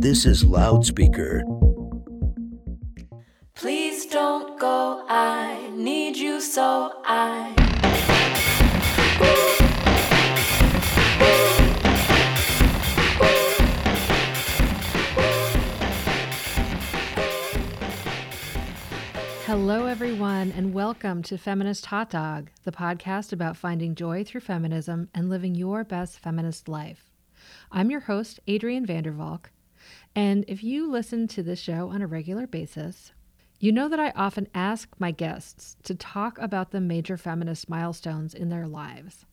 This is Loudspeaker. Please don't go, I need you so I. Hello, everyone, and welcome to Feminist Hot Dog, the podcast about finding joy through feminism and living your best feminist life. I'm your host, Adrienne Vandervalk, and if you listen to this show on a regular basis, you know that I often ask my guests to talk about the major feminist milestones in their lives.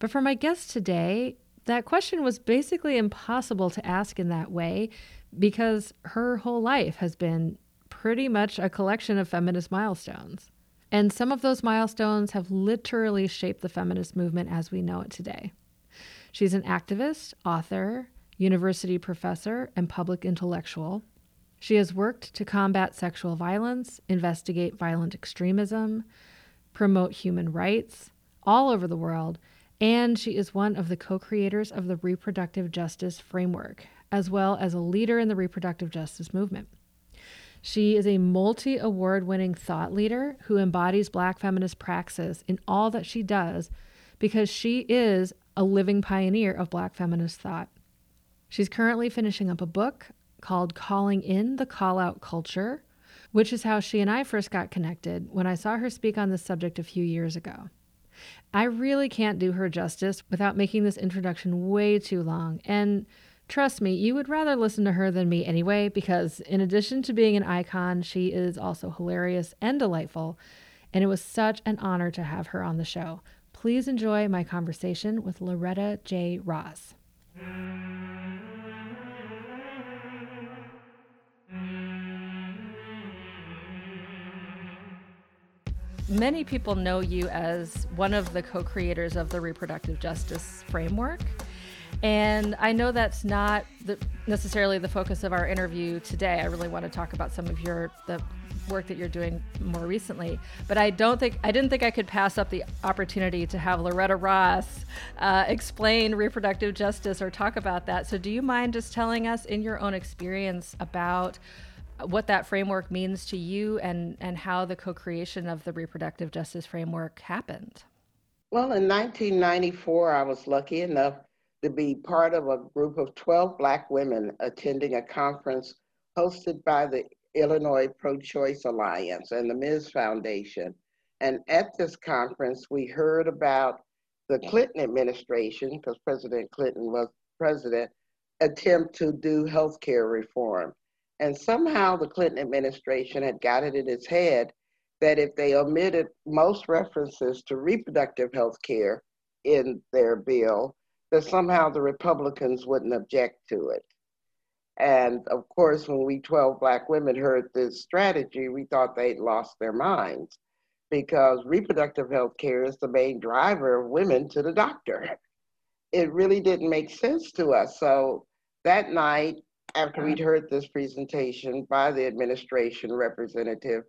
But for my guest today, that question was basically impossible to ask in that way because her whole life has been pretty much a collection of feminist milestones. And some of those milestones have literally shaped the feminist movement as we know it today. She's an activist, author, university professor, and public intellectual. She has worked to combat sexual violence, investigate violent extremism, promote human rights all over the world, and she is one of the co creators of the Reproductive Justice Framework, as well as a leader in the reproductive justice movement. She is a multi award winning thought leader who embodies Black feminist praxis in all that she does because she is a living pioneer of Black feminist thought. She's currently finishing up a book called Calling In the Call Out Culture, which is how she and I first got connected when I saw her speak on this subject a few years ago. I really can't do her justice without making this introduction way too long, and Trust me, you would rather listen to her than me anyway, because in addition to being an icon, she is also hilarious and delightful. And it was such an honor to have her on the show. Please enjoy my conversation with Loretta J. Ross. Many people know you as one of the co creators of the reproductive justice framework. And I know that's not the, necessarily the focus of our interview today. I really want to talk about some of your the work that you're doing more recently. But I don't think I didn't think I could pass up the opportunity to have Loretta Ross uh, explain reproductive justice or talk about that. So do you mind just telling us in your own experience about what that framework means to you and and how the co-creation of the reproductive justice framework happened? Well, in 1994, I was lucky enough to be part of a group of 12 Black women attending a conference hosted by the Illinois Pro Choice Alliance and the Ms. Foundation. And at this conference, we heard about the Clinton administration, because President Clinton was president, attempt to do healthcare reform. And somehow the Clinton administration had got it in its head that if they omitted most references to reproductive health care in their bill, that somehow the Republicans wouldn't object to it. And of course, when we 12 Black women heard this strategy, we thought they'd lost their minds because reproductive health care is the main driver of women to the doctor. It really didn't make sense to us. So that night, after we'd heard this presentation by the administration representative,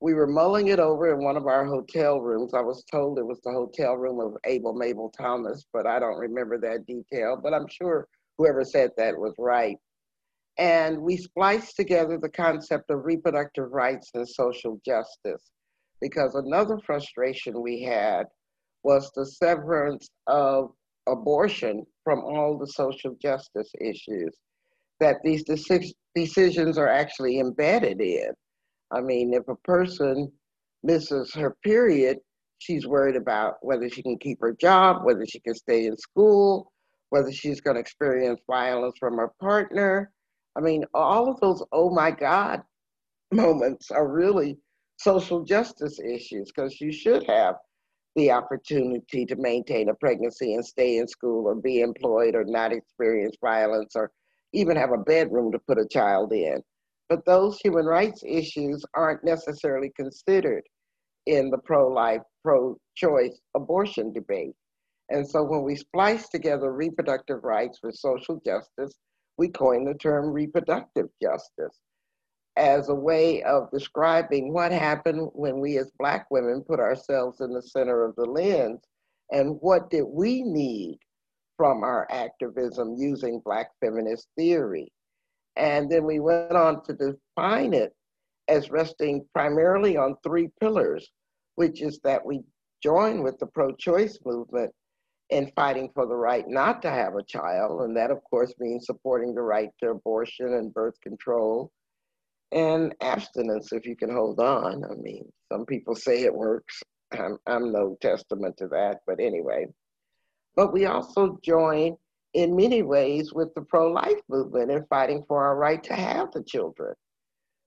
we were mulling it over in one of our hotel rooms. I was told it was the hotel room of Abel Mabel Thomas, but I don't remember that detail. But I'm sure whoever said that was right. And we spliced together the concept of reproductive rights and social justice because another frustration we had was the severance of abortion from all the social justice issues that these decisions are actually embedded in. I mean, if a person misses her period, she's worried about whether she can keep her job, whether she can stay in school, whether she's going to experience violence from her partner. I mean, all of those oh my God moments are really social justice issues because you should have the opportunity to maintain a pregnancy and stay in school or be employed or not experience violence or even have a bedroom to put a child in. But those human rights issues aren't necessarily considered in the pro life, pro choice abortion debate. And so when we splice together reproductive rights with social justice, we coin the term reproductive justice as a way of describing what happened when we as Black women put ourselves in the center of the lens and what did we need from our activism using Black feminist theory. And then we went on to define it as resting primarily on three pillars, which is that we join with the pro choice movement in fighting for the right not to have a child. And that, of course, means supporting the right to abortion and birth control and abstinence if you can hold on. I mean, some people say it works. I'm, I'm no testament to that, but anyway. But we also join in many ways with the pro life movement in fighting for our right to have the children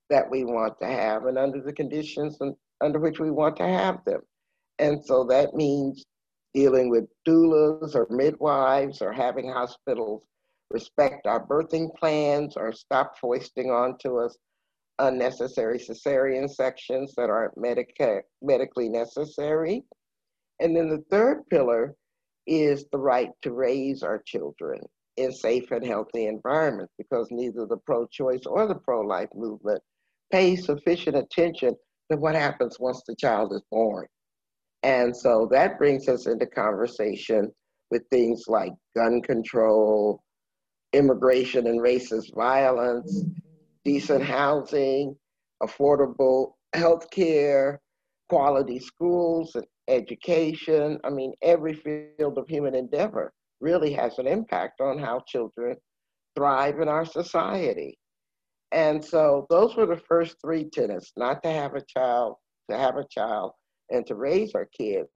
that we want to have and under the conditions and under which we want to have them. And so that means dealing with doulas or midwives or having hospitals respect our birthing plans or stop foisting onto us unnecessary cesarean sections that aren't medica- medically necessary. And then the third pillar is the right to raise our children in safe and healthy environments because neither the pro choice or the pro life movement pays sufficient attention to what happens once the child is born. And so that brings us into conversation with things like gun control, immigration and racist violence, decent housing, affordable health care, quality schools and education. I mean, every field of human endeavor really has an impact on how children thrive in our society. And so those were the first three tenets not to have a child, to have a child, and to raise our kids.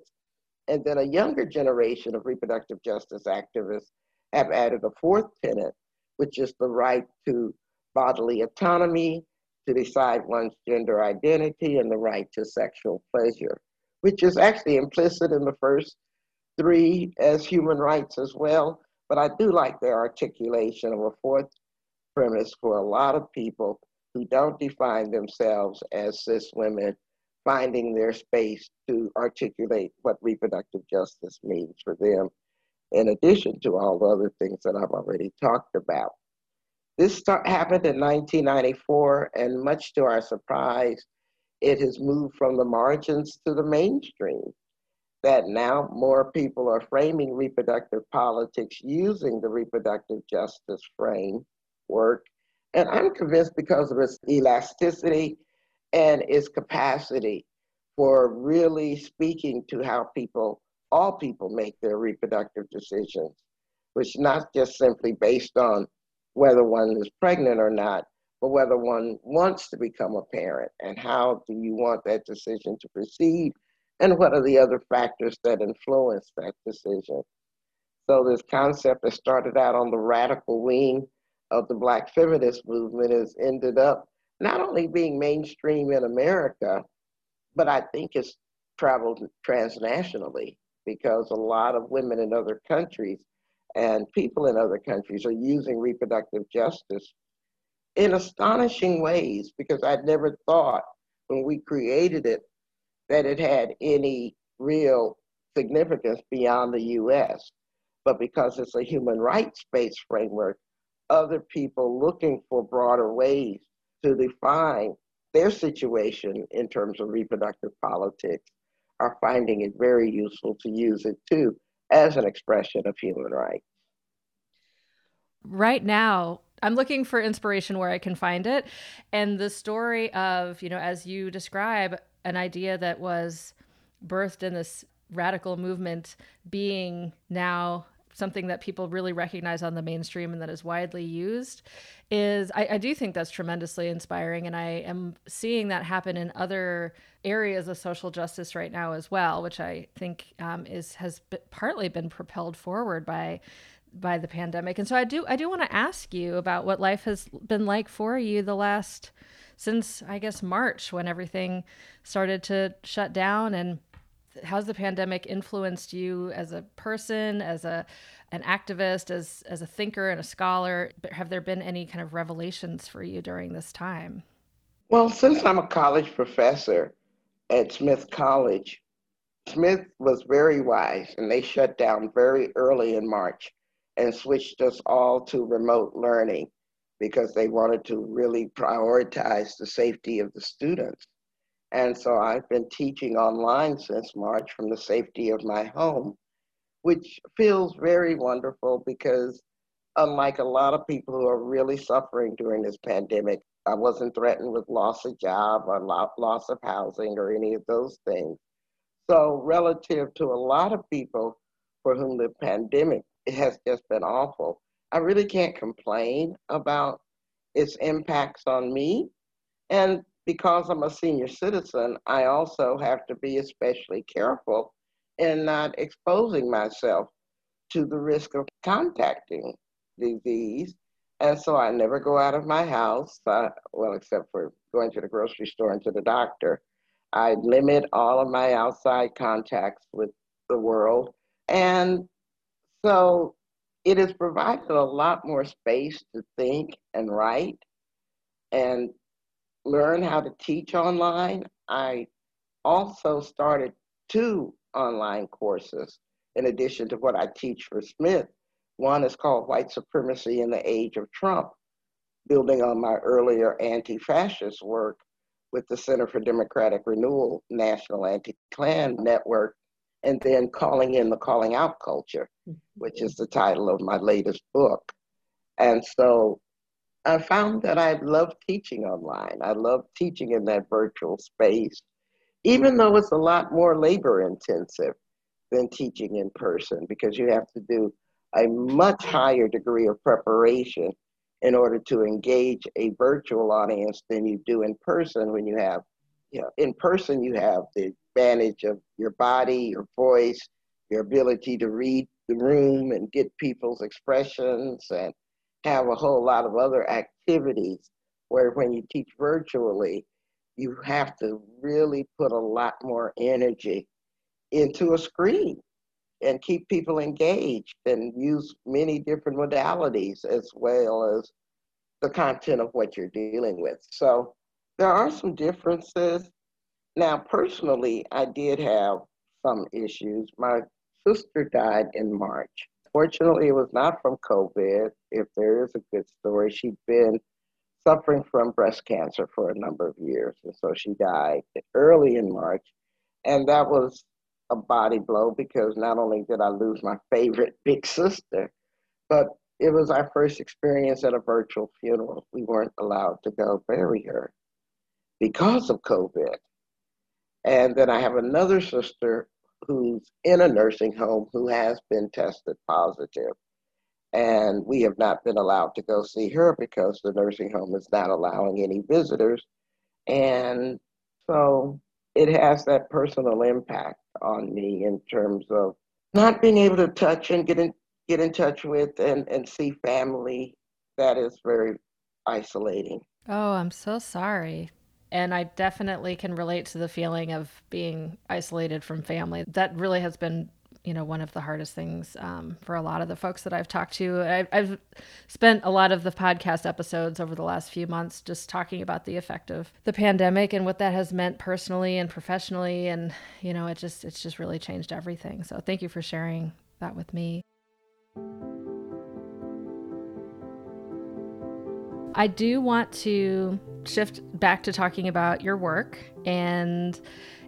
And then a younger generation of reproductive justice activists have added a fourth tenet, which is the right to bodily autonomy, to decide one's gender identity, and the right to sexual pleasure, which is actually implicit in the first three as human rights as well. But I do like their articulation of a fourth premise for a lot of people who don't define themselves as cis women finding their space to articulate what reproductive justice means for them, in addition to all the other things that I've already talked about. This start, happened in 1994, and much to our surprise, it has moved from the margins to the mainstream. That now more people are framing reproductive politics using the reproductive justice framework. And I'm convinced because of its elasticity and its capacity for really speaking to how people, all people, make their reproductive decisions, which not just simply based on whether one is pregnant or not, but whether one wants to become a parent and how do you want that decision to proceed and what are the other factors that influence that decision. So this concept that started out on the radical wing of the Black feminist movement has ended up not only being mainstream in America, but I think it's traveled transnationally because a lot of women in other countries and people in other countries are using reproductive justice in astonishing ways because I'd never thought when we created it that it had any real significance beyond the US. But because it's a human rights based framework, other people looking for broader ways to define their situation in terms of reproductive politics are finding it very useful to use it too as an expression of human rights. Right now, I'm looking for inspiration where I can find it. And the story of, you know, as you describe, an idea that was birthed in this radical movement being now something that people really recognize on the mainstream and that is widely used is I, I, do think that's tremendously inspiring and i am seeing that happen in other areas of social justice right now as well which i think um, is has partly been propelled forward by by the pandemic. And so i do i do want to ask you about what life has been like for you the last since i guess march when everything started to shut down and how's the pandemic influenced you as a person, as a an activist, as as a thinker and a scholar? Have there been any kind of revelations for you during this time? Well, since I'm a college professor at Smith College, Smith was very wise and they shut down very early in March and switched us all to remote learning because they wanted to really prioritize the safety of the students. And so I've been teaching online since March from the safety of my home, which feels very wonderful because unlike a lot of people who are really suffering during this pandemic, I wasn't threatened with loss of job or loss of housing or any of those things. So, relative to a lot of people for whom the pandemic has just been awful, I really can't complain about its impacts on me. And because I'm a senior citizen, I also have to be especially careful in not exposing myself to the risk of contacting disease. And so I never go out of my house, uh, well, except for going to the grocery store and to the doctor. I limit all of my outside contacts with the world. And so it has provided a lot more space to think and write and learn how to teach online. I also started two online courses in addition to what I teach for Smith. One is called White Supremacy in the Age of Trump, building on my earlier anti fascist work with the Center for Democratic Renewal National Anti Klan Network and then calling in the calling out culture, mm-hmm. which is the title of my latest book. And so I found that I love teaching online. I love teaching in that virtual space, even though it's a lot more labor intensive than teaching in person because you have to do a much higher degree of preparation in order to engage a virtual audience than you do in person when you have you know in person you have the advantage of your body, your voice, your ability to read the room and get people's expressions and have a whole lot of other activities where when you teach virtually, you have to really put a lot more energy into a screen and keep people engaged and use many different modalities as well as the content of what you're dealing with. So there are some differences. Now, personally, I did have some issues. My sister died in March. Fortunately, it was not from COVID. If there is a good story, she'd been suffering from breast cancer for a number of years. And so she died early in March. And that was a body blow because not only did I lose my favorite big sister, but it was our first experience at a virtual funeral. We weren't allowed to go bury her because of COVID. And then I have another sister who's in a nursing home who has been tested positive. And we have not been allowed to go see her because the nursing home is not allowing any visitors. And so it has that personal impact on me in terms of not being able to touch and get in, get in touch with and, and see family. That is very isolating. Oh, I'm so sorry. And I definitely can relate to the feeling of being isolated from family. That really has been, you know, one of the hardest things um, for a lot of the folks that I've talked to. I've, I've spent a lot of the podcast episodes over the last few months just talking about the effect of the pandemic and what that has meant personally and professionally. And, you know, it just, it's just really changed everything. So thank you for sharing that with me. I do want to shift back to talking about your work and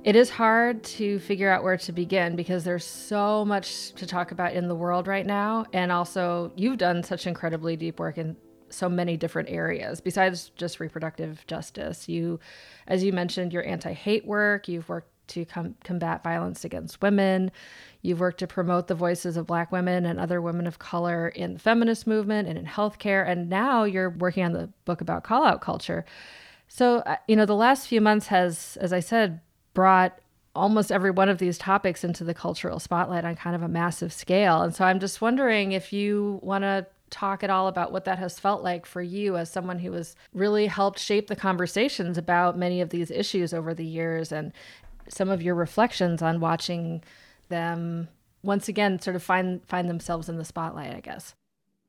it is hard to figure out where to begin because there's so much to talk about in the world right now and also you've done such incredibly deep work in so many different areas besides just reproductive justice. You as you mentioned your anti-hate work. You've worked to com- combat violence against women. You've worked to promote the voices of Black women and other women of color in the feminist movement and in healthcare. And now you're working on the book about call out culture. So, uh, you know, the last few months has, as I said, brought almost every one of these topics into the cultural spotlight on kind of a massive scale. And so I'm just wondering if you want to talk at all about what that has felt like for you as someone who has really helped shape the conversations about many of these issues over the years and some of your reflections on watching them once again sort of find find themselves in the spotlight, I guess.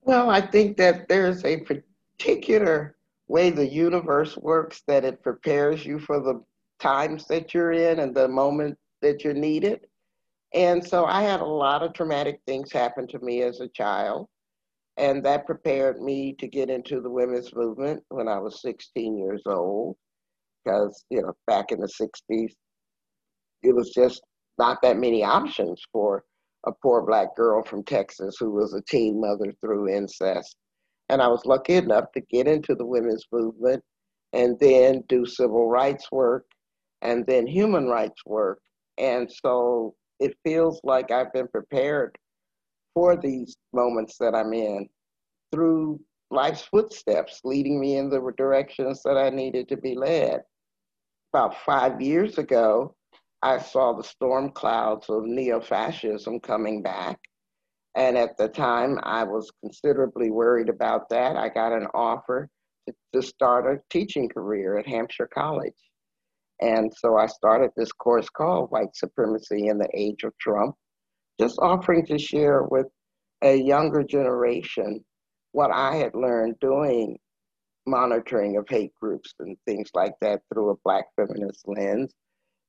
Well, I think that there's a particular way the universe works that it prepares you for the times that you're in and the moment that you're needed. And so I had a lot of traumatic things happen to me as a child. And that prepared me to get into the women's movement when I was 16 years old. Because, you know, back in the 60s, it was just not that many options for a poor black girl from Texas who was a teen mother through incest. And I was lucky enough to get into the women's movement and then do civil rights work and then human rights work. And so it feels like I've been prepared for these moments that I'm in through life's footsteps, leading me in the directions that I needed to be led. About five years ago, I saw the storm clouds of neo fascism coming back. And at the time, I was considerably worried about that. I got an offer to, to start a teaching career at Hampshire College. And so I started this course called White Supremacy in the Age of Trump, just offering to share with a younger generation what I had learned doing monitoring of hate groups and things like that through a Black feminist lens.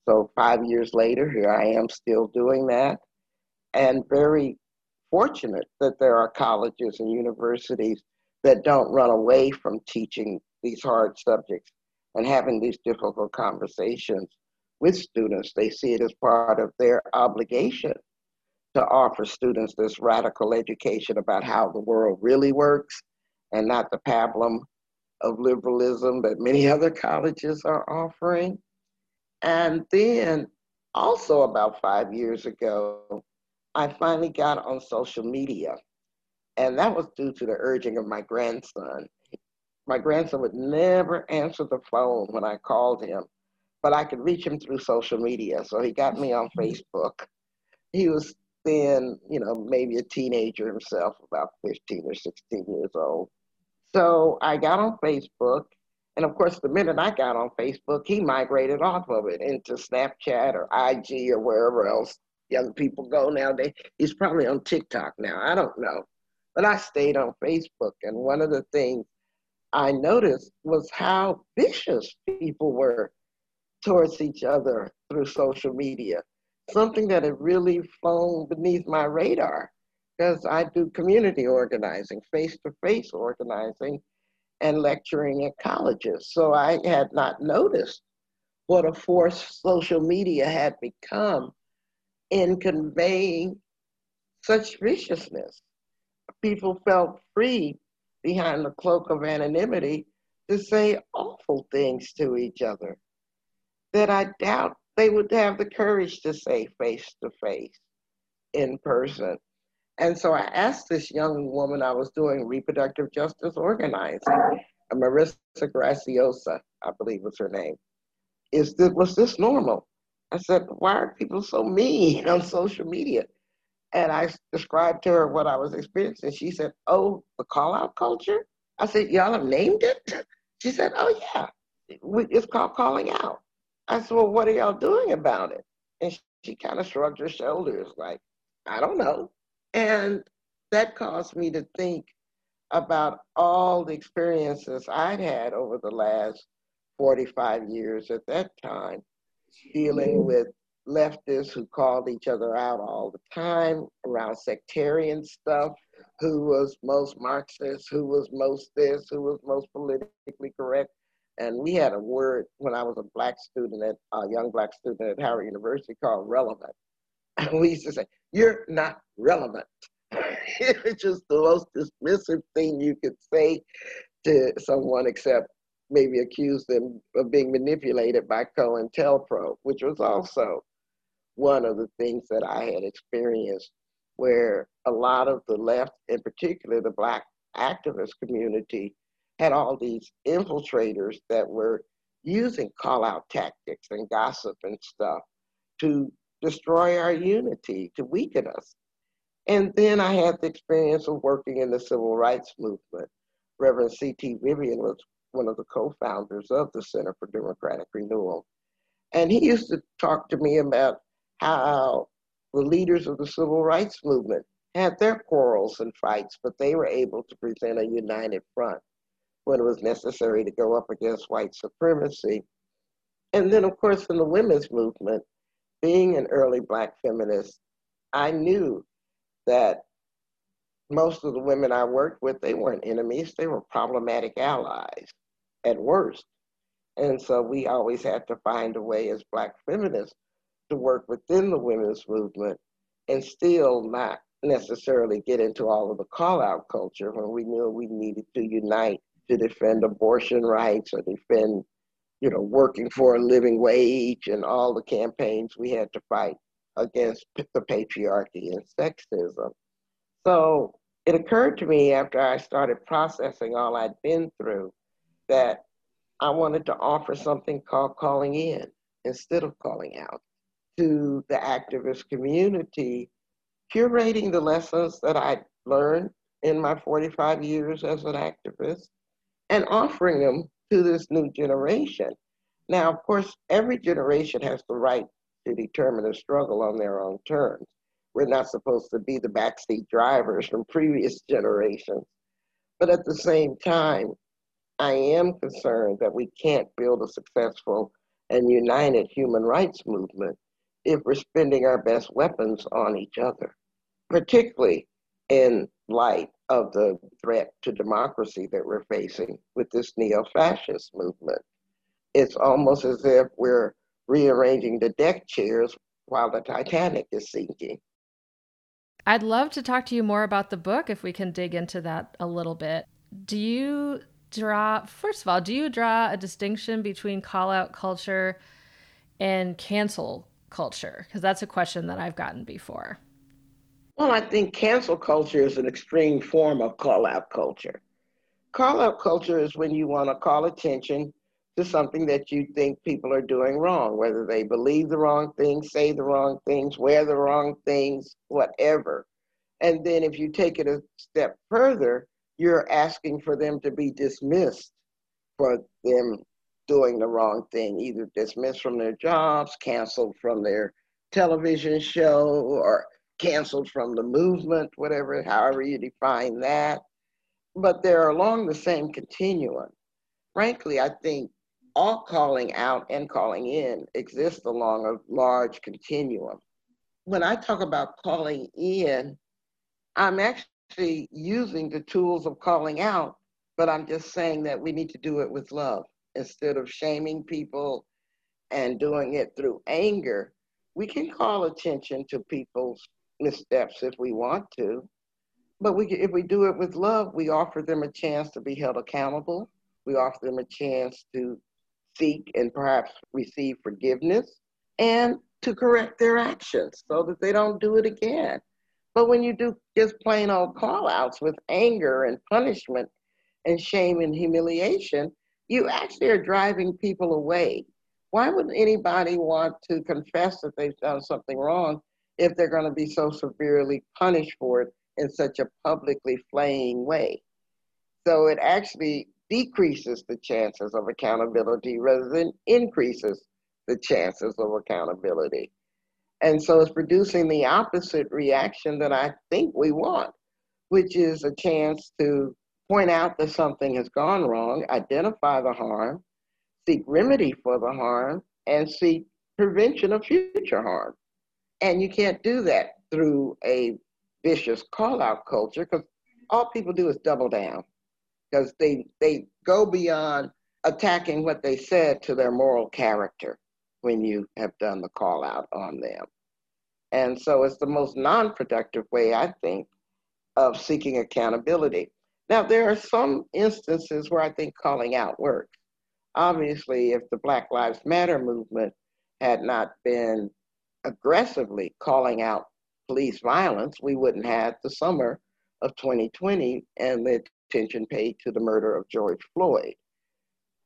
So, five years later, here I am still doing that, and very fortunate that there are colleges and universities that don't run away from teaching these hard subjects and having these difficult conversations with students. They see it as part of their obligation to offer students this radical education about how the world really works and not the pablum of liberalism that many other colleges are offering. And then, also about five years ago, I finally got on social media. And that was due to the urging of my grandson. My grandson would never answer the phone when I called him, but I could reach him through social media. So he got me on Facebook. He was then, you know, maybe a teenager himself, about 15 or 16 years old. So I got on Facebook. And of course, the minute I got on Facebook, he migrated off of it into Snapchat or IG or wherever else young people go nowadays. He's probably on TikTok now. I don't know. But I stayed on Facebook. And one of the things I noticed was how vicious people were towards each other through social media something that had really flown beneath my radar because I do community organizing, face to face organizing, and lecturing at colleges. So I had not noticed what a force social media had become in conveying such viciousness. People felt free behind the cloak of anonymity to say awful things to each other that I doubt they would have the courage to say face to face in person. And so I asked this young woman I was doing reproductive justice organizing, uh, Marissa Graciosa, I believe was her name. Is this was this normal? I said, why are people so mean on social media? And I described to her what I was experiencing. She said, Oh, the call out culture? I said, Y'all have named it? She said, Oh, yeah. It's called calling out. I said, Well, what are y'all doing about it? And she, she kind of shrugged her shoulders, like, I don't know. And that caused me to think about all the experiences I'd had over the last 45 years at that time, dealing mm-hmm. with leftists who called each other out all the time around sectarian stuff, who was most Marxist, who was most this, who was most politically correct. And we had a word when I was a black student at a young black student at Howard University called relevant. And we used to say, You're not relevant. it's just the most dismissive thing you could say to someone except maybe accuse them of being manipulated by COINTELPRO, which was also one of the things that I had experienced where a lot of the left, in particular the black activist community, had all these infiltrators that were using call out tactics and gossip and stuff to destroy our unity, to weaken us. And then I had the experience of working in the civil rights movement. Reverend C.T. Vivian was one of the co founders of the Center for Democratic Renewal. And he used to talk to me about how the leaders of the civil rights movement had their quarrels and fights, but they were able to present a united front when it was necessary to go up against white supremacy. And then, of course, in the women's movement, being an early Black feminist, I knew that most of the women I worked with, they weren't enemies, they were problematic allies at worst. And so we always had to find a way as Black feminists to work within the women's movement and still not necessarily get into all of the call out culture when we knew we needed to unite to defend abortion rights or defend, you know, working for a living wage and all the campaigns we had to fight against the patriarchy and sexism. So it occurred to me after I started processing all I'd been through that I wanted to offer something called calling in instead of calling out to the activist community, curating the lessons that I'd learned in my 45 years as an activist and offering them to this new generation. Now, of course, every generation has the right to determine the struggle on their own terms. We're not supposed to be the backseat drivers from previous generations. But at the same time, I am concerned that we can't build a successful and united human rights movement if we're spending our best weapons on each other, particularly in light of the threat to democracy that we're facing with this neo fascist movement. It's almost as if we're rearranging the deck chairs while the Titanic is sinking. I'd love to talk to you more about the book if we can dig into that a little bit. Do you draw, first of all, do you draw a distinction between call out culture and cancel culture? Because that's a question that I've gotten before. Well, I think cancel culture is an extreme form of call out culture. Call out culture is when you want to call attention to something that you think people are doing wrong, whether they believe the wrong things, say the wrong things, wear the wrong things, whatever. And then if you take it a step further, you're asking for them to be dismissed for them doing the wrong thing, either dismissed from their jobs, canceled from their television show, or canceled from the movement, whatever, however you define that. But they're along the same continuum. Frankly, I think all calling out and calling in exist along a large continuum. When I talk about calling in, I'm actually using the tools of calling out, but I'm just saying that we need to do it with love instead of shaming people and doing it through anger. We can call attention to people's missteps if we want to, but we, if we do it with love, we offer them a chance to be held accountable. We offer them a chance to seek and perhaps receive forgiveness and to correct their actions so that they don't do it again. But when you do just plain old call outs with anger and punishment and shame and humiliation, you actually are driving people away. Why would anybody want to confess that they've done something wrong if they're going to be so severely punished for it in such a publicly flaying way? So it actually decreases the chances of accountability rather than increases the chances of accountability. And so it's producing the opposite reaction that I think we want, which is a chance to point out that something has gone wrong, identify the harm, seek remedy for the harm, and seek prevention of future harm. And you can't do that through a vicious call out culture because all people do is double down because they, they go beyond attacking what they said to their moral character when you have done the call out on them. And so it's the most non productive way, I think, of seeking accountability. Now, there are some instances where I think calling out works. Obviously, if the Black Lives Matter movement had not been aggressively calling out police violence, we wouldn't have the summer of 2020 and the attention paid to the murder of George Floyd.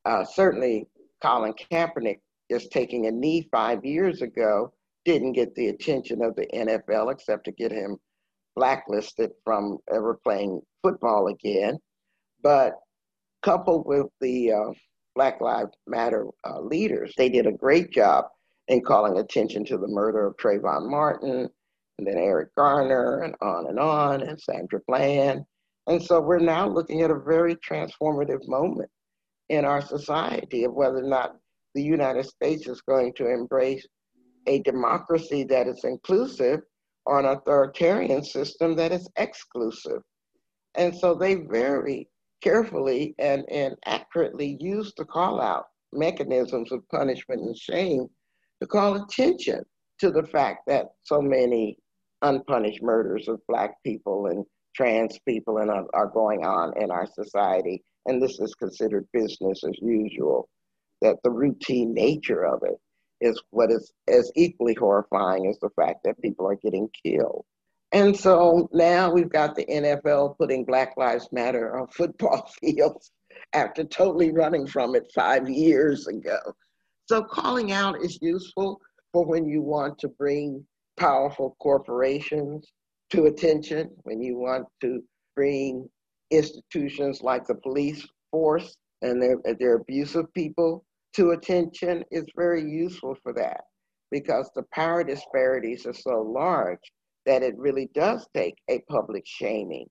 Uh, certainly, Colin Kaepernick just taking a knee five years ago didn't get the attention of the NFL except to get him blacklisted from ever playing football again. But coupled with the uh, Black Lives Matter uh, leaders, they did a great job in calling attention to the murder of Trayvon Martin, and then Eric Garner, and on and on, and Sandra Bland. And so we're now looking at a very transformative moment in our society of whether or not the United States is going to embrace a democracy that is inclusive or an authoritarian system that is exclusive. And so they very carefully and, and accurately use the call out mechanisms of punishment and shame call attention to the fact that so many unpunished murders of Black people and trans people and are going on in our society. And this is considered business as usual, that the routine nature of it is what is as equally horrifying as the fact that people are getting killed. And so now we've got the NFL putting Black Lives Matter on football fields after totally running from it five years ago. So calling out is useful for when you want to bring powerful corporations to attention, when you want to bring institutions like the police force and their, their abusive people to attention is very useful for that because the power disparities are so large that it really does take a public shaming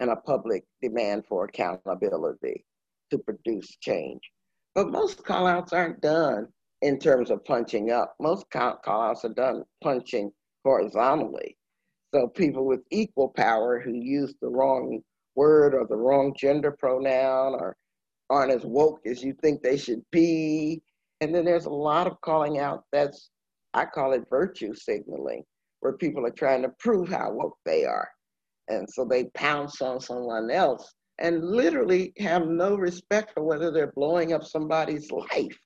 and a public demand for accountability to produce change. But most callouts aren't done in terms of punching up. Most callouts are done punching horizontally. So people with equal power who use the wrong word or the wrong gender pronoun or aren't as woke as you think they should be. And then there's a lot of calling out that's, I call it virtue signaling, where people are trying to prove how woke they are. And so they pounce on someone else and literally have no respect for whether they're blowing up somebody's life.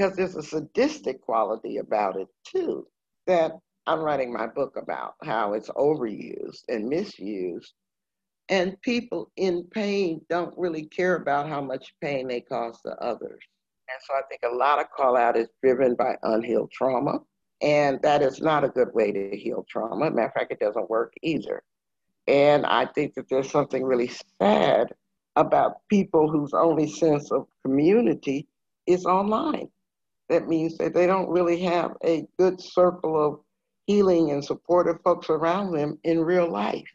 Because there's a sadistic quality about it too, that I'm writing my book about how it's overused and misused and people in pain don't really care about how much pain they cause to others. And so I think a lot of call out is driven by unhealed trauma. And that is not a good way to heal trauma. Matter of fact, it doesn't work either. And I think that there's something really sad about people whose only sense of community is online. That means that they don't really have a good circle of healing and supportive folks around them in real life.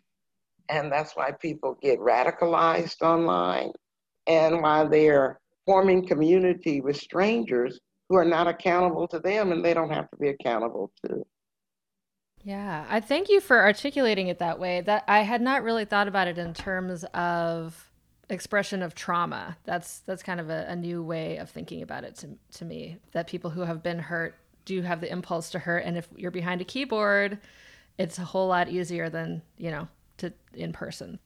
And that's why people get radicalized online and why they're forming community with strangers who are not accountable to them and they don't have to be accountable to. Yeah, I thank you for articulating it that way. That I had not really thought about it in terms of expression of trauma. That's that's kind of a, a new way of thinking about it to, to me. That people who have been hurt do have the impulse to hurt, and if you're behind a keyboard, it's a whole lot easier than you know to in person.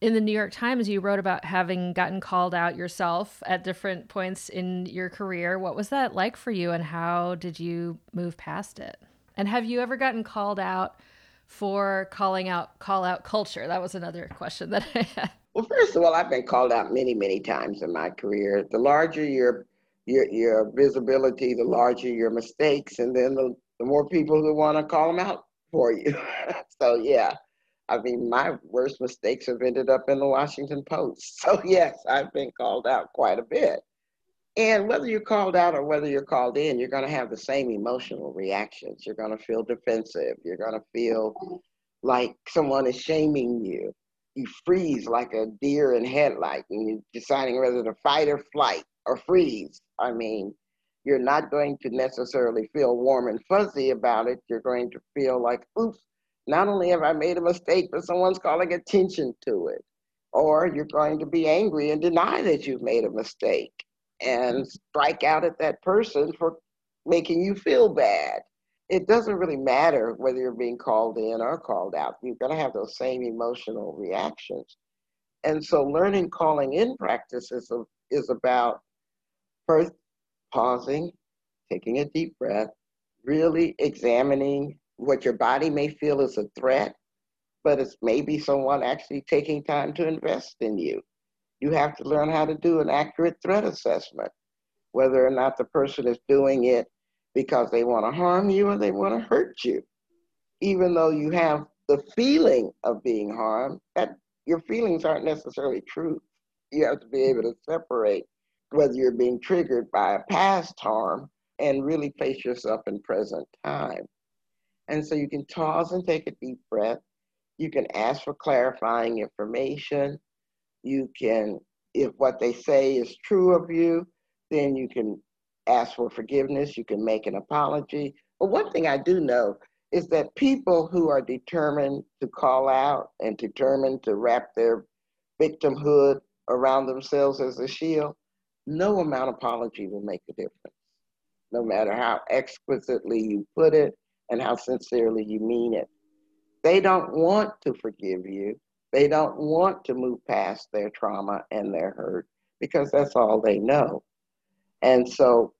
In the New York Times, you wrote about having gotten called out yourself at different points in your career. What was that like for you, and how did you move past it? And have you ever gotten called out for calling out call out culture? That was another question that I had. Well, first of all, I've been called out many, many times in my career. The larger your your your visibility, the larger your mistakes, and then the, the more people who want to call them out for you. so yeah, I mean, my worst mistakes have ended up in the Washington Post. So, yes, I've been called out quite a bit. And whether you're called out or whether you're called in, you're going to have the same emotional reactions. You're going to feel defensive. You're going to feel like someone is shaming you. You freeze like a deer in headlight and you're deciding whether to fight or flight or freeze. I mean, you're not going to necessarily feel warm and fuzzy about it. You're going to feel like, oops, not only have I made a mistake, but someone's calling attention to it. Or you're going to be angry and deny that you've made a mistake and strike out at that person for making you feel bad. It doesn't really matter whether you're being called in or called out. You're going to have those same emotional reactions. And so learning calling in practice is, a, is about first pausing, taking a deep breath, really examining what your body may feel is a threat, but it's maybe someone actually taking time to invest in you. You have to learn how to do an accurate threat assessment, whether or not the person is doing it because they want to harm you or they want to hurt you. Even though you have the feeling of being harmed, that your feelings aren't necessarily true. You have to be able to separate whether you're being triggered by a past harm and really place yourself in present time. And so you can pause and take a deep breath. You can ask for clarifying information. You can, if what they say is true of you, then you can ask for forgiveness. You can make an apology. But one thing I do know is that people who are determined to call out and determined to wrap their victimhood around themselves as a shield, no amount of apology will make a difference. No matter how exquisitely you put it, and how sincerely you mean it. they don't want to forgive you. They don't want to move past their trauma and their hurt because that's all they know. And so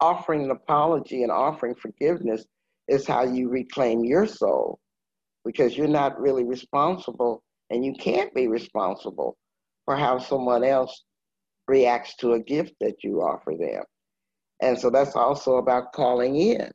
offering an apology and offering forgiveness is how you reclaim your soul because you're not really responsible and you can't be responsible for how someone else reacts to a gift that you offer them. And so that's also about calling in.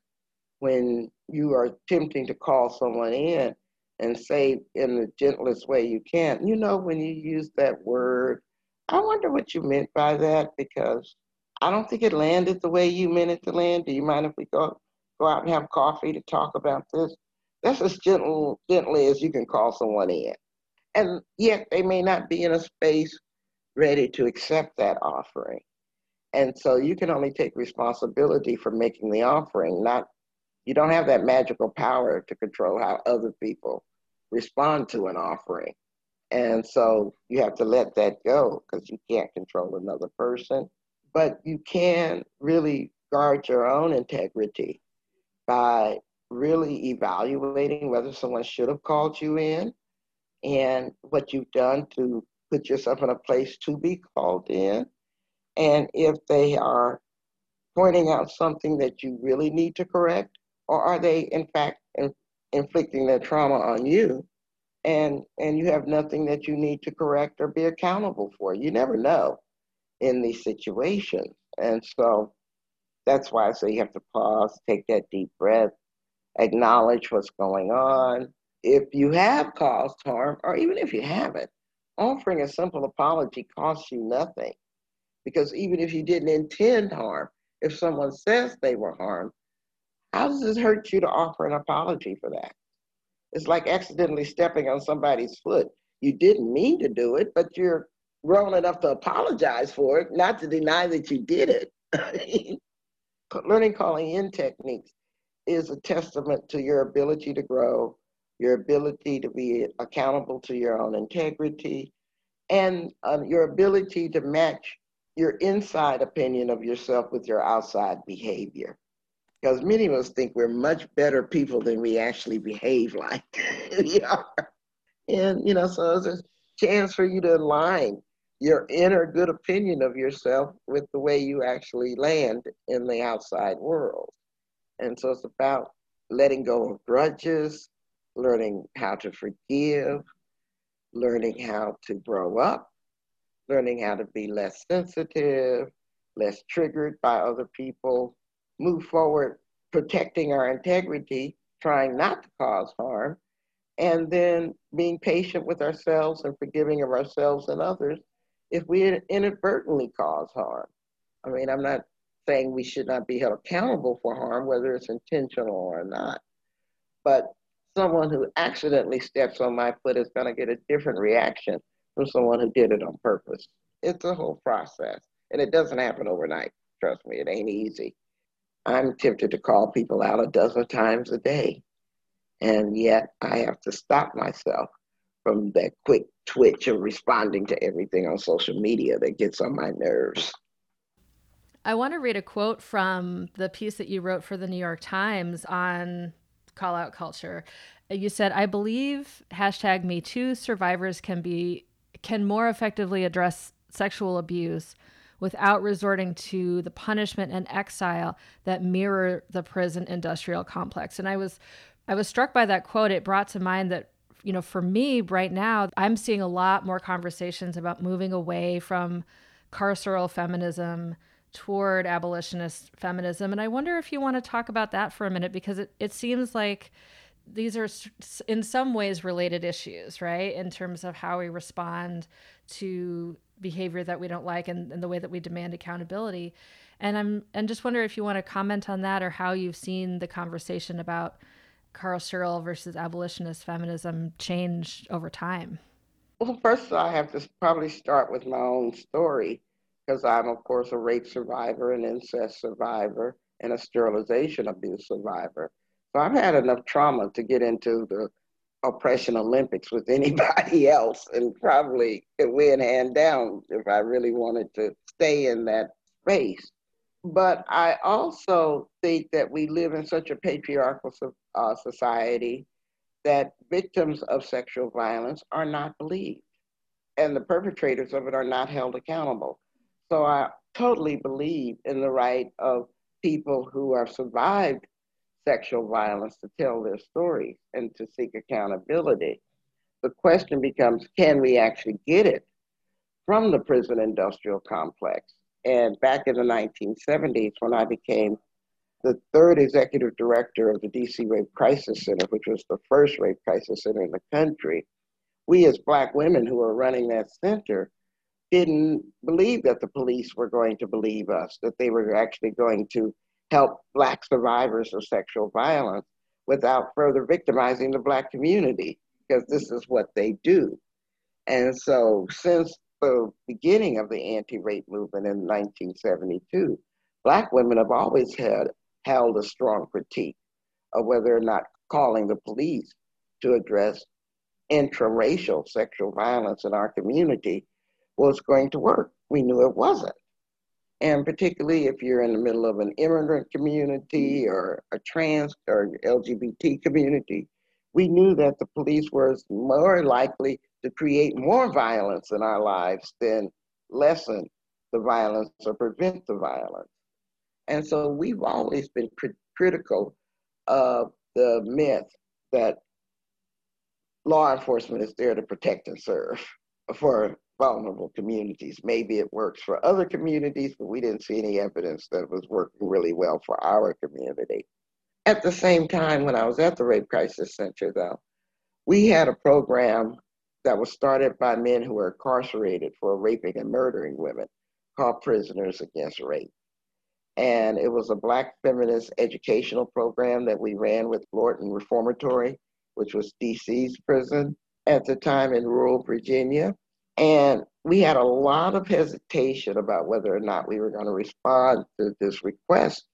When you are attempting to call someone in and say in the gentlest way you can, you know, when you use that word, I wonder what you meant by that because I don't think it landed the way you meant it to land. Do you mind if we go go out and have coffee to talk about this? That's as gentle gently as you can call someone in. And yet they may not be in a space ready to accept that offering. And so you can only take responsibility for making the offering, not you don't have that magical power to control how other people respond to an offering. And so you have to let that go because you can't control another person. But you can really guard your own integrity by really evaluating whether someone should have called you in and what you've done to put yourself in a place to be called in. And if they are pointing out something that you really need to correct, or are they in fact in, inflicting their trauma on you and and you have nothing that you need to correct or be accountable for? You never know in these situations. And so that's why I say you have to pause, take that deep breath, acknowledge what's going on. If you have caused harm, or even if you haven't, offering a simple apology costs you nothing. Because even if you didn't intend harm, if someone says they were harmed, how does it hurt you to offer an apology for that? It's like accidentally stepping on somebody's foot. You didn't mean to do it, but you're grown enough to apologize for it, not to deny that you did it. Learning calling in techniques is a testament to your ability to grow, your ability to be accountable to your own integrity, and uh, your ability to match your inside opinion of yourself with your outside behavior. Because many of us think we're much better people than we actually behave like we are. And, you know, so it's a chance for you to align your inner good opinion of yourself with the way you actually land in the outside world. And so it's about letting go of grudges, learning how to forgive, learning how to grow up, learning how to be less sensitive, less triggered by other people, move forward, protecting our integrity, trying not to cause harm, and then being patient with ourselves and forgiving of ourselves and others if we inadvertently cause harm. I mean, I'm not saying we should not be held accountable for harm, whether it's intentional or not. But someone who accidentally steps on my foot is going to get a different reaction from someone who did it on purpose. It's a whole process, and it doesn't happen overnight. Trust me, it ain't easy. I'm tempted to call people out a dozen times a day, and yet I have to stop myself from that quick twitch of responding to everything on social media that gets on my nerves. I want to read a quote from the piece that you wrote for the New York Times on call out culture. You said, I believe hashtag me too survivors can be can more effectively address sexual abuse without resorting to the punishment and exile that mirror the prison industrial complex. And I was I was struck by that quote. It brought to mind that you know, for me right now, I'm seeing a lot more conversations about moving away from carceral feminism toward abolitionist feminism. And I wonder if you want to talk about that for a minute because it, it seems like these are in some ways related issues, right? In terms of how we respond to behavior that we don't like and, and the way that we demand accountability. And I'm and just wonder if you want to comment on that or how you've seen the conversation about carceral versus abolitionist feminism change over time? Well, first I have to probably start with my own story because I'm, of course, a rape survivor, an incest survivor, and a sterilization abuse survivor. So I've had enough trauma to get into the oppression Olympics with anybody else and probably win hand down if I really wanted to stay in that space. But I also think that we live in such a patriarchal uh, society that victims of sexual violence are not believed and the perpetrators of it are not held accountable. So I totally believe in the right of people who have survived sexual violence to tell their stories and to seek accountability. The question becomes can we actually get it from the prison industrial complex? And back in the 1970s, when I became the third executive director of the DC Rape Crisis Center, which was the first rape crisis center in the country, we as Black women who were running that center didn't believe that the police were going to believe us, that they were actually going to help Black survivors of sexual violence without further victimizing the Black community, because this is what they do. And so, since the beginning of the anti rape movement in 1972, Black women have always had held a strong critique of whether or not calling the police to address intraracial sexual violence in our community was going to work. We knew it wasn't. And particularly if you're in the middle of an immigrant community mm-hmm. or a trans or LGBT community, we knew that the police were more likely to create more violence in our lives than lessen the violence or prevent the violence. And so we've always been cr- critical of the myth that law enforcement is there to protect and serve for vulnerable communities. Maybe it works for other communities, but we didn't see any evidence that it was working really well for our community. At the same time, when I was at the Rape Crisis Center, though, we had a program that was started by men who were incarcerated for raping and murdering women called Prisoners Against Rape. And it was a Black feminist educational program that we ran with Lorton Reformatory, which was DC's prison at the time in rural Virginia. And we had a lot of hesitation about whether or not we were going to respond to this request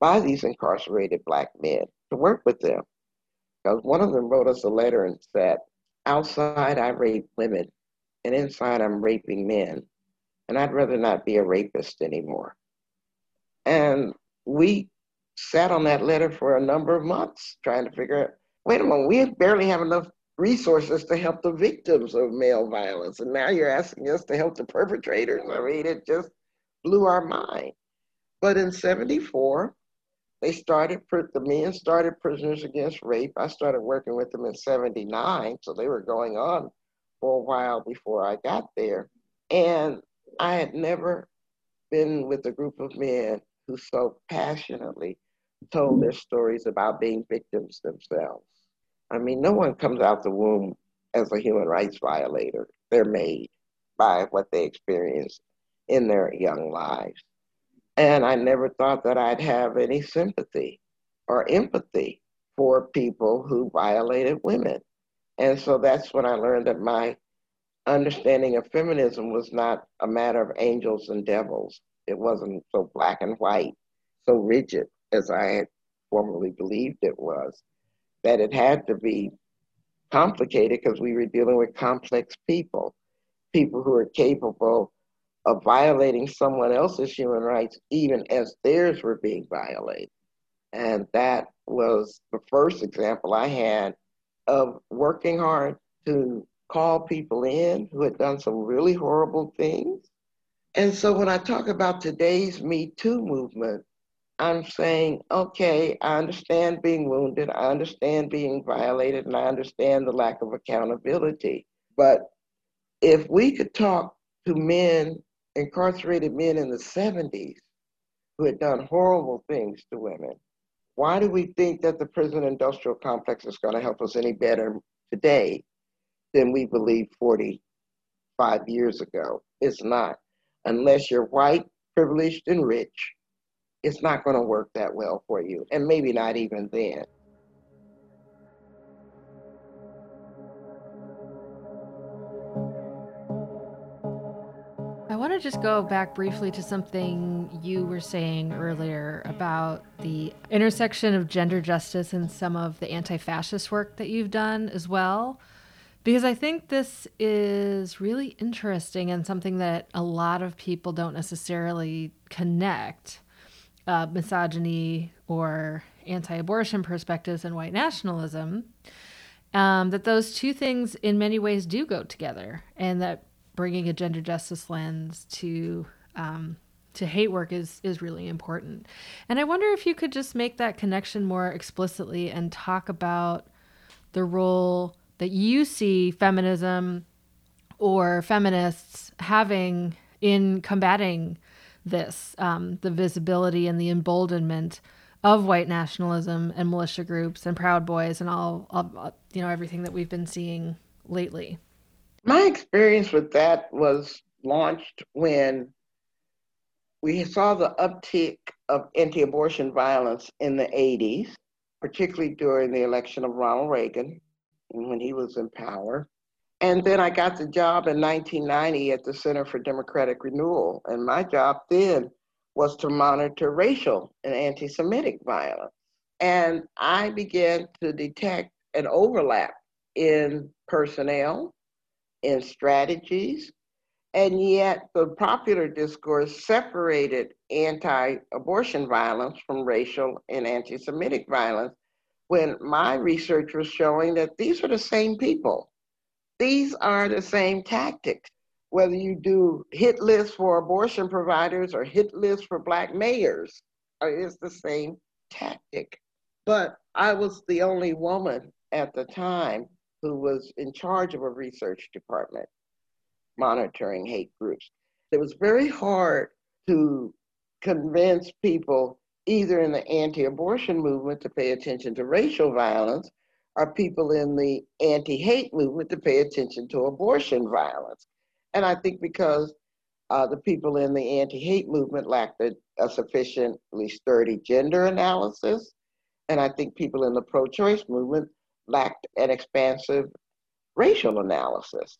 by these incarcerated Black men to work with them. Because one of them wrote us a letter and said, Outside, I rape women, and inside, I'm raping men. And I'd rather not be a rapist anymore. And we sat on that letter for a number of months trying to figure out wait a minute, we barely have enough resources to help the victims of male violence. And now you're asking us to help the perpetrators. I mean, it just blew our mind. But in 74, they started, the men started Prisoners Against Rape. I started working with them in 79, so they were going on for a while before I got there. And I had never been with a group of men who so passionately told their stories about being victims themselves. I mean, no one comes out the womb as a human rights violator. They're made by what they experience in their young lives. And I never thought that I'd have any sympathy or empathy for people who violated women. And so that's when I learned that my understanding of feminism was not a matter of angels and devils. It wasn't so black and white, so rigid as I had formerly believed it was that it had to be complicated because we were dealing with complex people, people who are capable of violating someone else's human rights even as theirs were being violated. And that was the first example I had of working hard to call people in who had done some really horrible things. And so when I talk about today's Me Too movement, I'm saying, okay, I understand being wounded, I understand being violated, and I understand the lack of accountability. But if we could talk to men, incarcerated men in the 70s, who had done horrible things to women, why do we think that the prison industrial complex is going to help us any better today than we believed 45 years ago? It's not. Unless you're white, privileged, and rich, it's not going to work that well for you, and maybe not even then. Want to just go back briefly to something you were saying earlier about the intersection of gender justice and some of the anti fascist work that you've done as well. Because I think this is really interesting and something that a lot of people don't necessarily connect uh, misogyny or anti abortion perspectives and white nationalism. um, that those two things in many ways do go together, and that bringing a gender justice lens to um, to hate work is is really important. And I wonder if you could just make that connection more explicitly and talk about the role that you see feminism or feminists having in combating this, um, the visibility and the emboldenment of white nationalism and militia groups and Proud Boys and all, all you know everything that we've been seeing lately. My experience with that was launched when we saw the uptick of anti-abortion violence in the 80s, particularly during the election of Ronald Reagan when he was in power. And then I got the job in 1990 at the Center for Democratic Renewal. And my job then was to monitor racial and anti Semitic violence. And I began to detect an overlap in personnel, in strategies, and yet the popular discourse separated anti abortion violence from racial and anti Semitic violence when my research was showing that these are the same people these are the same tactics. Whether you do hit lists for abortion providers or hit lists for black mayors, it's the same tactic. But I was the only woman at the time who was in charge of a research department monitoring hate groups. It was very hard to convince people either in the anti abortion movement to pay attention to racial violence or people in the anti hate movement to pay attention to abortion violence. And I think because uh, the people in the anti hate movement lacked a, a, sufficiently sturdy gender analysis. And I think people in the pro choice movement lacked an expansive racial analysis.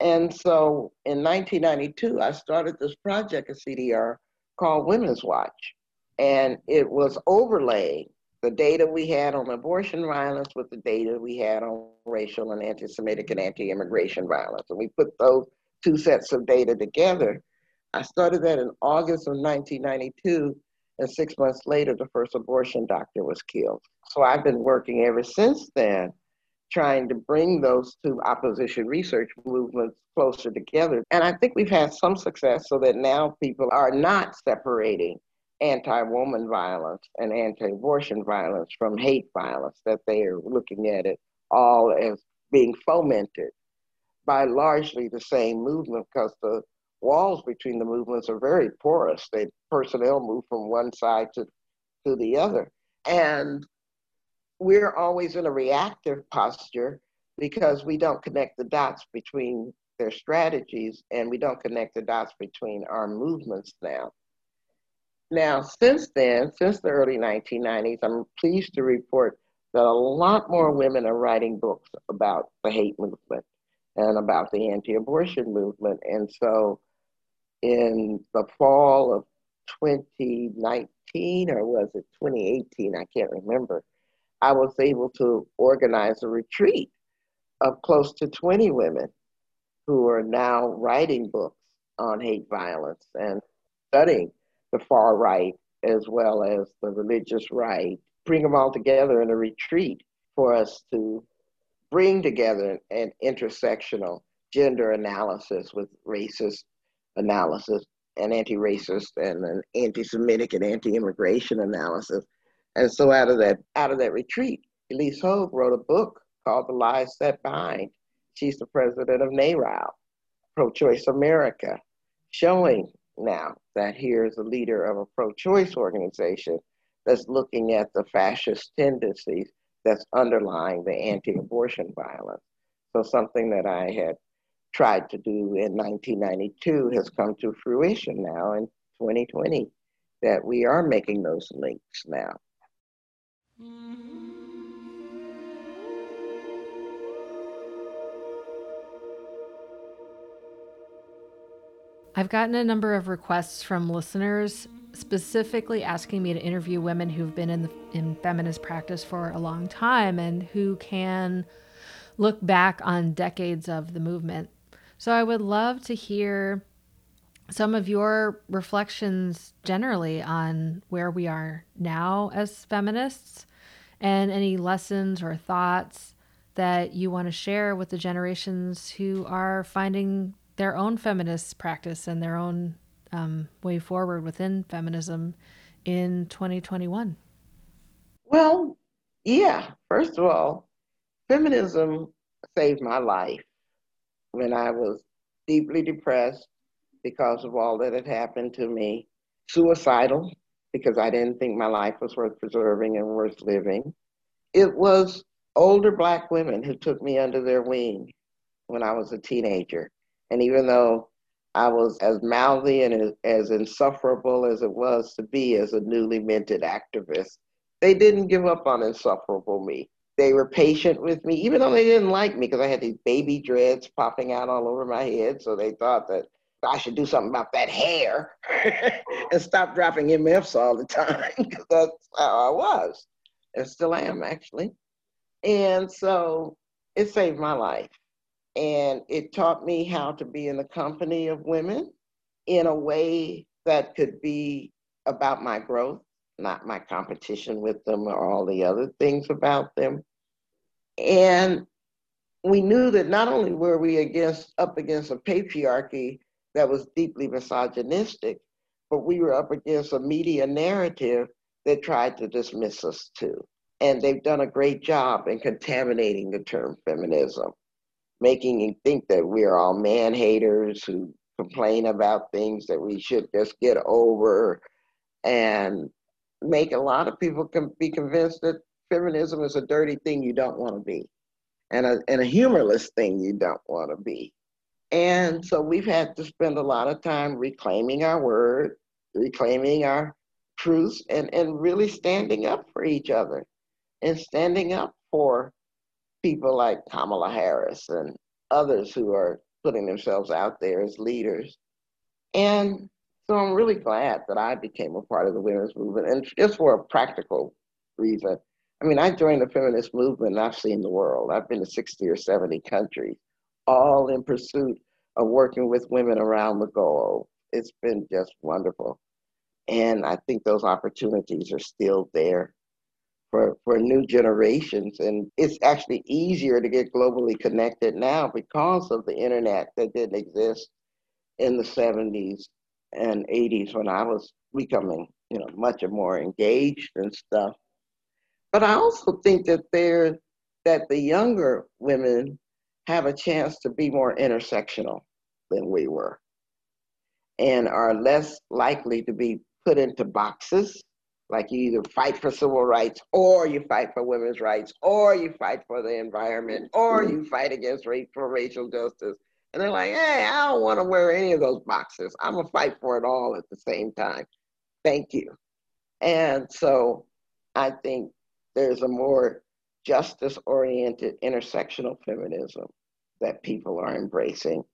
And so in 1992, I started this project at CDR called Women's Watch. And it was overlaying the data we had on abortion violence with the data we had on racial and anti-Semitic and anti-immigration violence. And we put those two sets of data together. I started that in August of 1992, and six months later, the first abortion doctor was killed. So I've been working ever since then, trying to bring those two opposition research movements closer together. And I think we've had some success so that now people are not separating anti woman violence and anti abortion violence from hate violence, that they are looking at it all as being fomented by largely the same movement because the walls between the movements are very porous. They personnel move from one side to, to the other. And we're always in a reactive posture because we don't connect the dots between their strategies and we don't connect the dots between our movements now. Now, since then, since the early 1990s, I'm pleased to report that a lot more women are writing books about the hate movement and about the anti abortion movement. And so in the fall of 2019, or was it 2018? I can't remember. I was able to organize a retreat of close to 20 women who are now writing books on hate violence and studying the far right as well as the religious right, bring them all together in a retreat for us to bring together an intersectional gender analysis with racist analysis and anti-racist and an anti-Semitic and anti-immigration analysis. And so out of that out of that retreat, Ilyse Hogue wrote a book called The Lies That Bind. She's the president of NARAL, Pro-Choice America, showing now that here's a leader of a pro choice organization that's looking at the fascist tendencies that's underlying the anti abortion violence. So, something that I had tried to do in 1992 has come to fruition now in 2020 that we are making those links now. I've gotten a number of requests from listeners specifically asking me to interview women who've been in the, in feminist practice for a long time and who can look back on decades of the movement. So I would love to hear some of your reflections generally on where we are now as feminists and any lessons or thoughts that you want to share with the generations who are finding their own feminist practice and their own um, way forward within feminism in 2021? Well, yeah. First of all, feminism saved my life when I was deeply depressed because of all that had happened to me, suicidal because I didn't think my life was worth preserving and worth living. It was older Black women who took me under their wing when I was a teenager. And even though I was as mouthy and as, insufferable as it was to be as a newly minted activist, they didn't give up on insufferable me. They were patient with me, even though they didn't like me because I had these baby dreads popping out all over my head. So they thought that I should do something about that hair and stop dropping MFs all the time because that's how I was and still am actually. And so it saved my life. And it taught me how to be in the company of women in a way that could be about my growth, not my competition with them or all the other things about them. And we knew that not only were we against up against a patriarchy that was deeply misogynistic, but we were up against a media narrative that tried to dismiss us too. And they've done a great job in contaminating the term feminism, making you think that we're all man haters who complain about things that we should just get over and make a lot of people be convinced that feminism is a dirty thing you don't want to be and a, and a humorless thing you don't want to be. And so we've had to spend a lot of time reclaiming our word, reclaiming our truths, and, and really standing up for each other and standing up for people like Kamala Harris and others who are putting themselves out there as leaders. And so I'm really glad that I became a part of the women's movement and just for a practical reason. I mean, I joined the feminist movement and I've seen the world. I've been to 60 or 70 countries all in pursuit of working with women around the globe. It's been just wonderful. And I think those opportunities are still there for, for new generations. And it's actually easier to get globally connected now because of the internet that didn't exist in the 70s and 80s when I was becoming, you know, much more engaged and stuff. But I also think that there that the younger women have a chance to be more intersectional than we were and are less likely to be put into boxes. Like you either fight for civil rights or you fight for women's rights or you fight for the environment or you fight against for racial justice. And they're like hey i don't want to wear any of those boxes. I'm gonna fight for it all at the same time. Thank you. And so i think there's a more justice oriented intersectional feminism that people are embracing.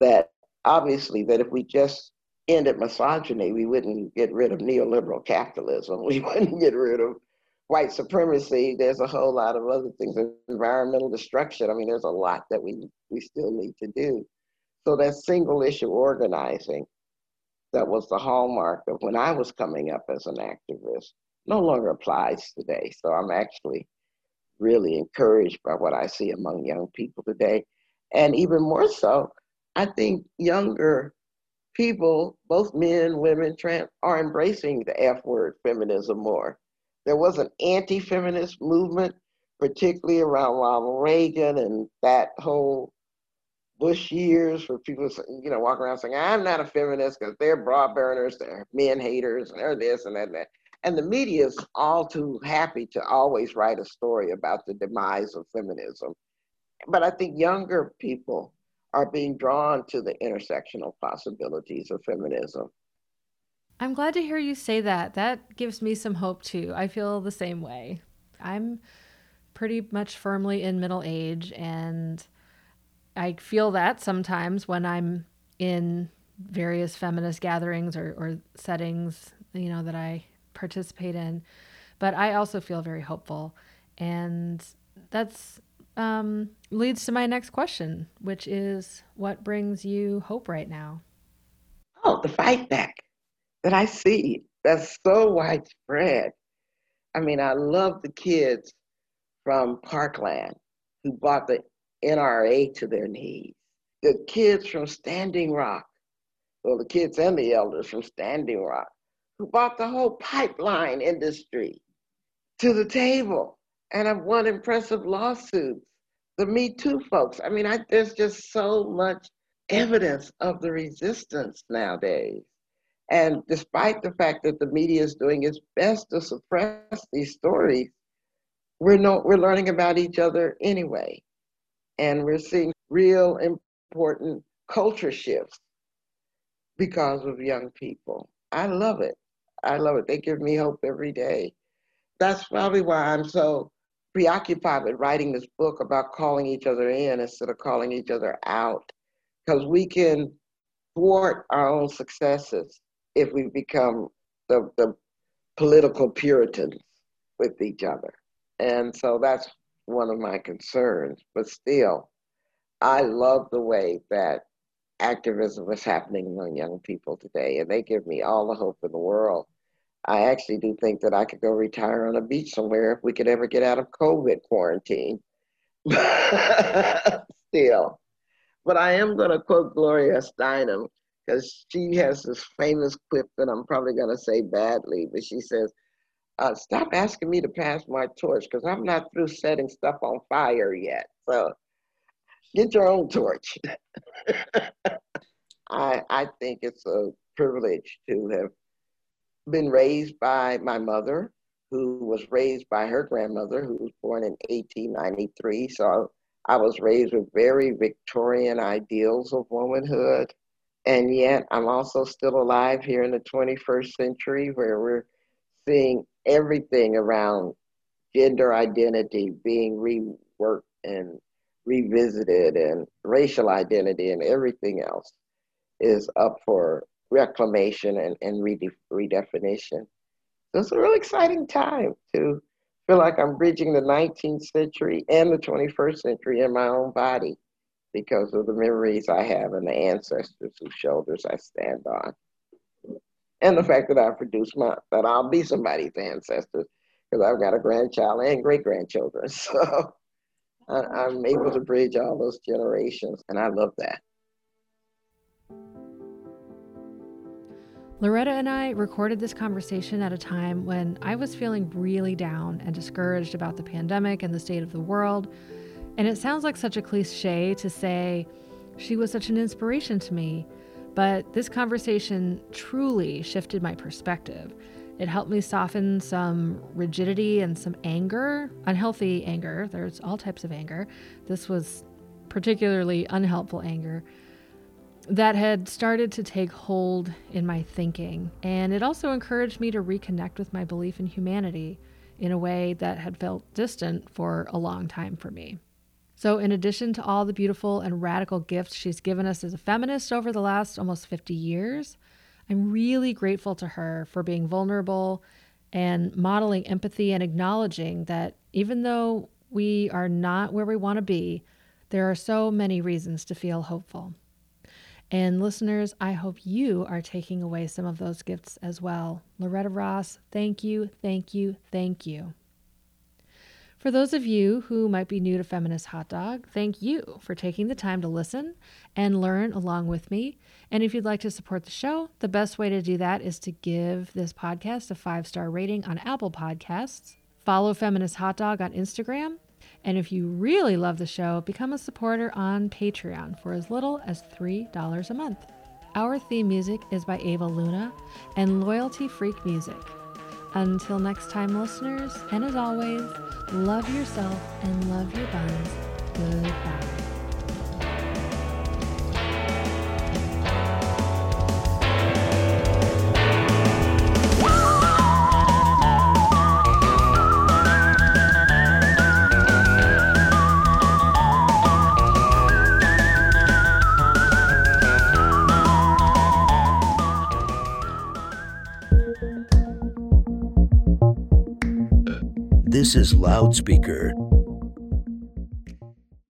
That obviously, that if we just ended misogyny, we wouldn't get rid of neoliberal capitalism. We wouldn't get rid of white supremacy. There's a whole lot of other things, environmental destruction. I mean, there's a lot that we, we still need to do. So that single issue organizing that was the hallmark of when I was coming up as an activist no longer applies today. So I'm actually really encouraged by what I see among young people today. And even more so, I think younger people, both men, women, trans, are embracing the F word feminism more. There was an anti feminist movement, particularly around Ronald Reagan and that whole Bush years where people, you know, walk around saying, I'm not a feminist because they're bra burners, they're men haters, and they're this and that and that. And the media is all too happy to always write a story about the demise of feminism. But I think younger people are being drawn to the intersectional possibilities of feminism. I'm glad to hear you say that. That gives me some hope too. I feel the same way. I'm pretty much firmly in middle age, and I feel that sometimes when I'm in various feminist gatherings or, or settings, you know, that I participate in. But I also feel very hopeful. And that's um, leads to my next question, which is what brings you hope right now? Oh, the fight back that I see that's so widespread. I mean, I love the kids from Parkland who brought the NRA to their knees, the kids from Standing Rock, well, the kids and the elders from Standing Rock, brought the whole pipeline industry to the table and have won impressive lawsuits. The Me Too folks. I mean, I, there's just so much evidence of the resistance nowadays. And despite the fact that the media is doing its best to suppress these stories, we're no, we're learning about each other anyway, and we're seeing real important culture shifts because of young people. I love it. I love it. They give me hope every day. That's probably why I'm so preoccupied with writing this book about calling each other in instead of calling each other out, because we can thwart our own successes if we become the, the political Puritans with each other. And so that's one of my concerns. But still, I love the way that activism is happening among young people today, and they give me all the hope in the world. I actually do think that I could go retire on a beach somewhere if we could ever get out of COVID quarantine. Still. But I am going to quote Gloria Steinem because she has this famous quip that I'm probably going to say badly, but she says, uh, Stop asking me to pass my torch because I'm not through setting stuff on fire yet. So get your own torch. I, I think it's a privilege to have been raised by my mother, who was raised by her grandmother, who was born in 1893. So I was raised with very Victorian ideals of womanhood. And yet I'm also still alive here in the 21st century where we're seeing everything around gender identity being reworked and revisited and racial identity and everything else is up for reclamation and, and rede- redefinition. So it's a really exciting time to feel like I'm bridging the 19th century and the 21st century in my own body because of the memories I have and the ancestors whose shoulders I stand on. And the fact that I produce my, that I'll be somebody's ancestors because I've got a grandchild and great grandchildren. So I, I'm able to bridge all those generations, and I love that. Loretta and I recorded this conversation at a time when I was feeling really down and discouraged about the pandemic and the state of the world. And it sounds like such a cliche to say she was such an inspiration to me, but this conversation truly shifted my perspective. It helped me soften some rigidity and some anger, unhealthy anger. There's all types of anger. This was particularly unhelpful anger that had started to take hold in my thinking. And it also encouraged me to reconnect with my belief in humanity in a way that had felt distant for a long time for me. So, in addition to all the beautiful and radical gifts she's given us as a feminist over the last almost 50 years, I'm really grateful to her for being vulnerable and modeling empathy and acknowledging that even though we are not where we want to be, there are so many reasons to feel hopeful. And listeners, I hope you are taking away some of those gifts as well. Loretta Ross, thank you, thank you, thank you. For those of you who might be new to Feminist Hot Dog, thank you for taking the time to listen and learn along with me. And if you'd like to support the show, the best way to do that is to give this podcast a five star rating on Apple Podcasts, follow Feminist Hot Dog on Instagram, and if you really love the show, become a supporter on Patreon for as little as $3 a month. Our theme music is by Ava Luna and Loyalty Freak Music. Until next time, listeners, and as always, love yourself and love your buns. Goodbye. This is Loudspeaker